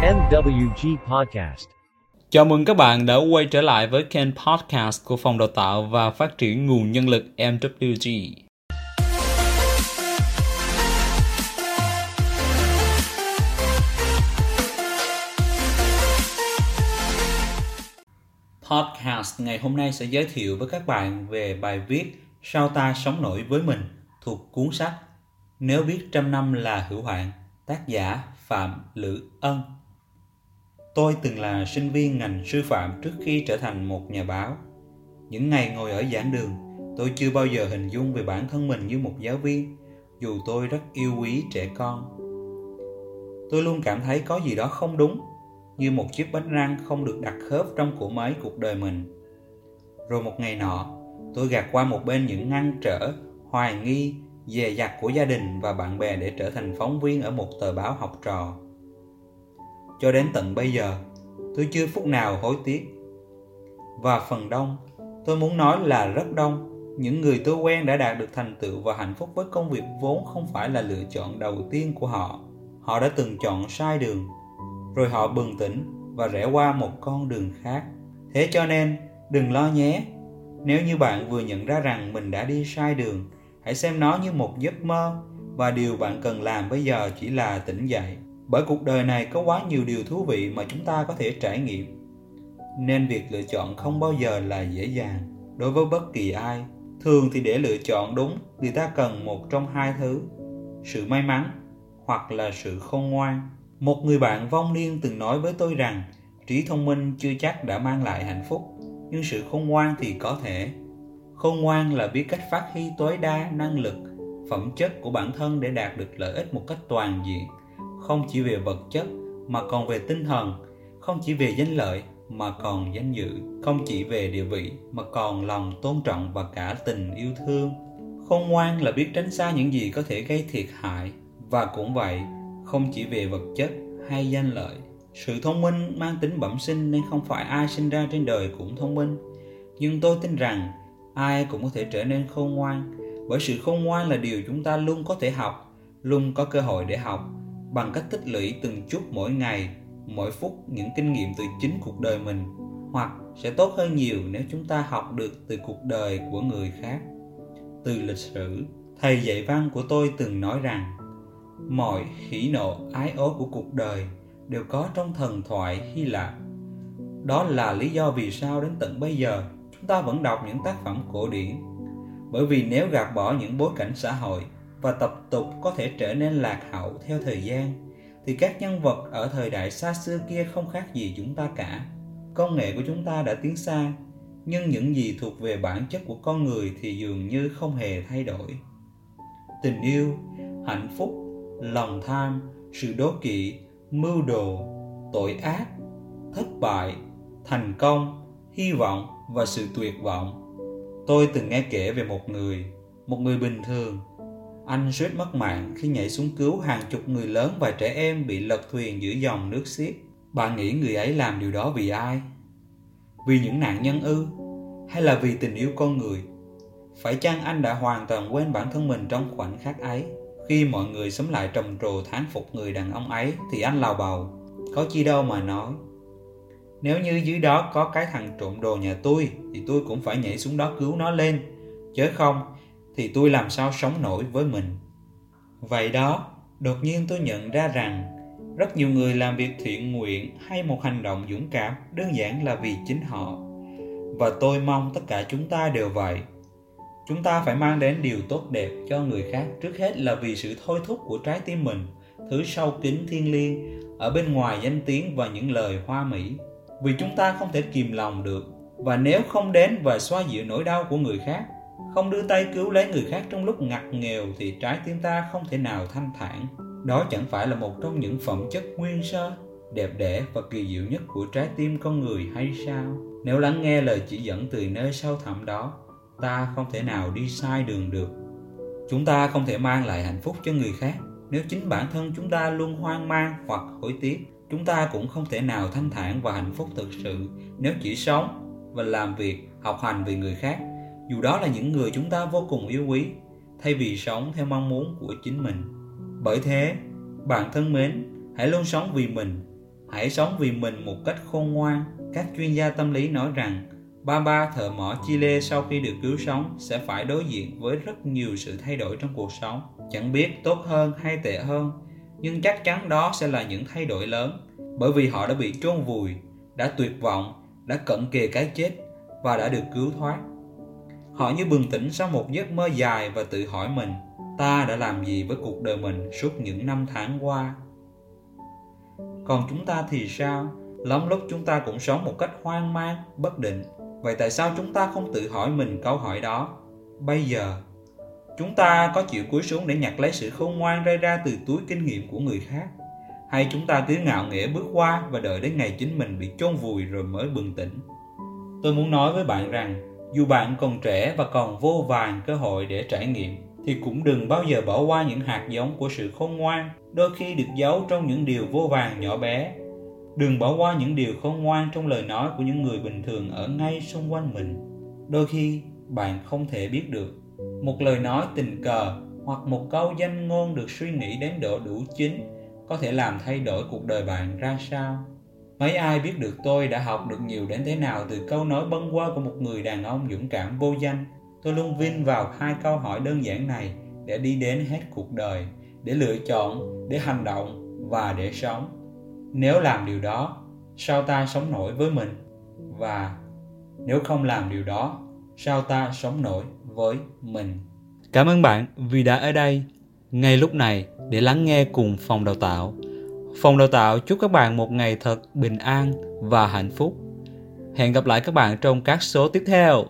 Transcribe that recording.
MWG Podcast. Chào mừng các bạn đã quay trở lại với kênh podcast của Phòng Đào tạo và Phát triển Nguồn Nhân lực MWG. Podcast ngày hôm nay sẽ giới thiệu với các bạn về bài viết Sao ta sống nổi với mình thuộc cuốn sách Nếu biết trăm năm là hữu hạn, tác giả Phạm Lữ Ân. Tôi từng là sinh viên ngành sư phạm trước khi trở thành một nhà báo. Những ngày ngồi ở giảng đường, tôi chưa bao giờ hình dung về bản thân mình như một giáo viên, dù tôi rất yêu quý trẻ con. Tôi luôn cảm thấy có gì đó không đúng, như một chiếc bánh răng không được đặt khớp trong cỗ máy cuộc đời mình. Rồi một ngày nọ, tôi gạt qua một bên những ngăn trở, hoài nghi, dè dặt của gia đình và bạn bè để trở thành phóng viên ở một tờ báo học trò cho đến tận bây giờ, tôi chưa phút nào hối tiếc. Và phần đông, tôi muốn nói là rất đông. Những người tôi quen đã đạt được thành tựu và hạnh phúc với công việc vốn không phải là lựa chọn đầu tiên của họ. Họ đã từng chọn sai đường, rồi họ bừng tỉnh và rẽ qua một con đường khác. Thế cho nên, đừng lo nhé. Nếu như bạn vừa nhận ra rằng mình đã đi sai đường, hãy xem nó như một giấc mơ. Và điều bạn cần làm bây giờ chỉ là tỉnh dậy bởi cuộc đời này có quá nhiều điều thú vị mà chúng ta có thể trải nghiệm. Nên việc lựa chọn không bao giờ là dễ dàng đối với bất kỳ ai. Thường thì để lựa chọn đúng thì ta cần một trong hai thứ sự may mắn hoặc là sự khôn ngoan. Một người bạn vong niên từng nói với tôi rằng, trí thông minh chưa chắc đã mang lại hạnh phúc, nhưng sự khôn ngoan thì có thể. Khôn ngoan là biết cách phát huy tối đa năng lực, phẩm chất của bản thân để đạt được lợi ích một cách toàn diện không chỉ về vật chất mà còn về tinh thần, không chỉ về danh lợi mà còn danh dự, không chỉ về địa vị mà còn lòng tôn trọng và cả tình yêu thương. Khôn ngoan là biết tránh xa những gì có thể gây thiệt hại, và cũng vậy, không chỉ về vật chất hay danh lợi. Sự thông minh mang tính bẩm sinh nên không phải ai sinh ra trên đời cũng thông minh. Nhưng tôi tin rằng ai cũng có thể trở nên khôn ngoan, bởi sự khôn ngoan là điều chúng ta luôn có thể học, luôn có cơ hội để học bằng cách tích lũy từng chút mỗi ngày, mỗi phút những kinh nghiệm từ chính cuộc đời mình, hoặc sẽ tốt hơn nhiều nếu chúng ta học được từ cuộc đời của người khác. Từ lịch sử, thầy dạy văn của tôi từng nói rằng, mọi hỉ nộ, ái ố của cuộc đời đều có trong thần thoại hy lạp. Đó là lý do vì sao đến tận bây giờ chúng ta vẫn đọc những tác phẩm cổ điển. Bởi vì nếu gạt bỏ những bối cảnh xã hội và tập tục có thể trở nên lạc hậu theo thời gian, thì các nhân vật ở thời đại xa xưa kia không khác gì chúng ta cả. Công nghệ của chúng ta đã tiến xa, nhưng những gì thuộc về bản chất của con người thì dường như không hề thay đổi. Tình yêu, hạnh phúc, lòng tham, sự đố kỵ, mưu đồ, tội ác, thất bại, thành công, hy vọng và sự tuyệt vọng. Tôi từng nghe kể về một người một người bình thường anh suýt mất mạng khi nhảy xuống cứu hàng chục người lớn và trẻ em bị lật thuyền giữa dòng nước xiết. Bạn nghĩ người ấy làm điều đó vì ai? Vì những nạn nhân ư? Hay là vì tình yêu con người? Phải chăng anh đã hoàn toàn quên bản thân mình trong khoảnh khắc ấy? Khi mọi người sống lại trầm trồ thán phục người đàn ông ấy thì anh lào bầu. Có chi đâu mà nói. Nếu như dưới đó có cái thằng trộm đồ nhà tôi thì tôi cũng phải nhảy xuống đó cứu nó lên. Chớ không, thì tôi làm sao sống nổi với mình. Vậy đó, đột nhiên tôi nhận ra rằng rất nhiều người làm việc thiện nguyện hay một hành động dũng cảm đơn giản là vì chính họ. Và tôi mong tất cả chúng ta đều vậy. Chúng ta phải mang đến điều tốt đẹp cho người khác, trước hết là vì sự thôi thúc của trái tim mình, thứ sâu kín thiên liêng ở bên ngoài danh tiếng và những lời hoa mỹ. Vì chúng ta không thể kìm lòng được, và nếu không đến và xoa dịu nỗi đau của người khác không đưa tay cứu lấy người khác trong lúc ngặt nghèo thì trái tim ta không thể nào thanh thản. Đó chẳng phải là một trong những phẩm chất nguyên sơ, đẹp đẽ và kỳ diệu nhất của trái tim con người hay sao? Nếu lắng nghe lời chỉ dẫn từ nơi sâu thẳm đó, ta không thể nào đi sai đường được. Chúng ta không thể mang lại hạnh phúc cho người khác. Nếu chính bản thân chúng ta luôn hoang mang hoặc hối tiếc, chúng ta cũng không thể nào thanh thản và hạnh phúc thực sự. Nếu chỉ sống và làm việc, học hành vì người khác dù đó là những người chúng ta vô cùng yêu quý thay vì sống theo mong muốn của chính mình bởi thế bạn thân mến hãy luôn sống vì mình hãy sống vì mình một cách khôn ngoan. Các chuyên gia tâm lý nói rằng ba ba thợ mỏ Chile sau khi được cứu sống sẽ phải đối diện với rất nhiều sự thay đổi trong cuộc sống. Chẳng biết tốt hơn hay tệ hơn, nhưng chắc chắn đó sẽ là những thay đổi lớn bởi vì họ đã bị chôn vùi, đã tuyệt vọng, đã cận kề cái chết và đã được cứu thoát. Họ như bừng tỉnh sau một giấc mơ dài và tự hỏi mình, ta đã làm gì với cuộc đời mình suốt những năm tháng qua? Còn chúng ta thì sao? Lắm lúc chúng ta cũng sống một cách hoang mang, bất định. Vậy tại sao chúng ta không tự hỏi mình câu hỏi đó? Bây giờ, chúng ta có chịu cúi xuống để nhặt lấy sự khôn ngoan rơi ra từ túi kinh nghiệm của người khác? Hay chúng ta cứ ngạo nghễ bước qua và đợi đến ngày chính mình bị chôn vùi rồi mới bừng tỉnh? Tôi muốn nói với bạn rằng, dù bạn còn trẻ và còn vô vàng cơ hội để trải nghiệm, thì cũng đừng bao giờ bỏ qua những hạt giống của sự khôn ngoan, đôi khi được giấu trong những điều vô vàng nhỏ bé. Đừng bỏ qua những điều khôn ngoan trong lời nói của những người bình thường ở ngay xung quanh mình. Đôi khi bạn không thể biết được. Một lời nói tình cờ hoặc một câu danh ngôn được suy nghĩ đến độ đủ chính có thể làm thay đổi cuộc đời bạn ra sao. Mấy ai biết được tôi đã học được nhiều đến thế nào từ câu nói bâng quơ của một người đàn ông dũng cảm vô danh. Tôi luôn vin vào hai câu hỏi đơn giản này để đi đến hết cuộc đời, để lựa chọn, để hành động và để sống. Nếu làm điều đó, sao ta sống nổi với mình? Và nếu không làm điều đó, sao ta sống nổi với mình? Cảm ơn bạn vì đã ở đây ngay lúc này để lắng nghe cùng phòng đào tạo. Phòng đào tạo chúc các bạn một ngày thật bình an và hạnh phúc. Hẹn gặp lại các bạn trong các số tiếp theo.